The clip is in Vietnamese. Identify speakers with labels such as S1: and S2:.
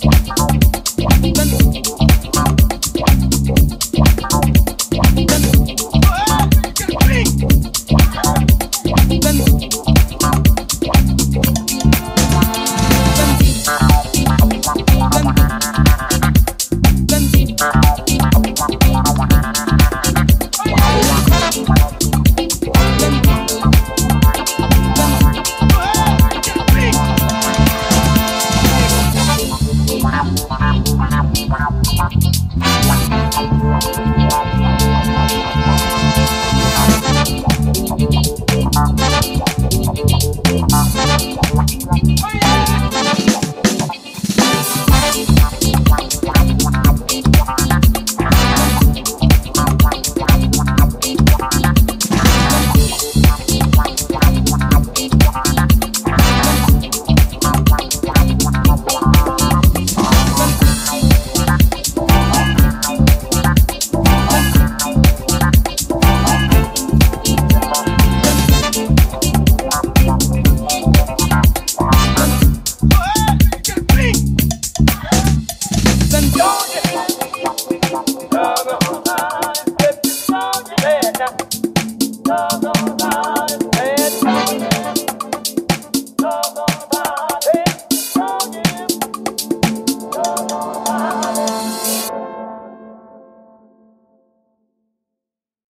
S1: Thank you. Wow.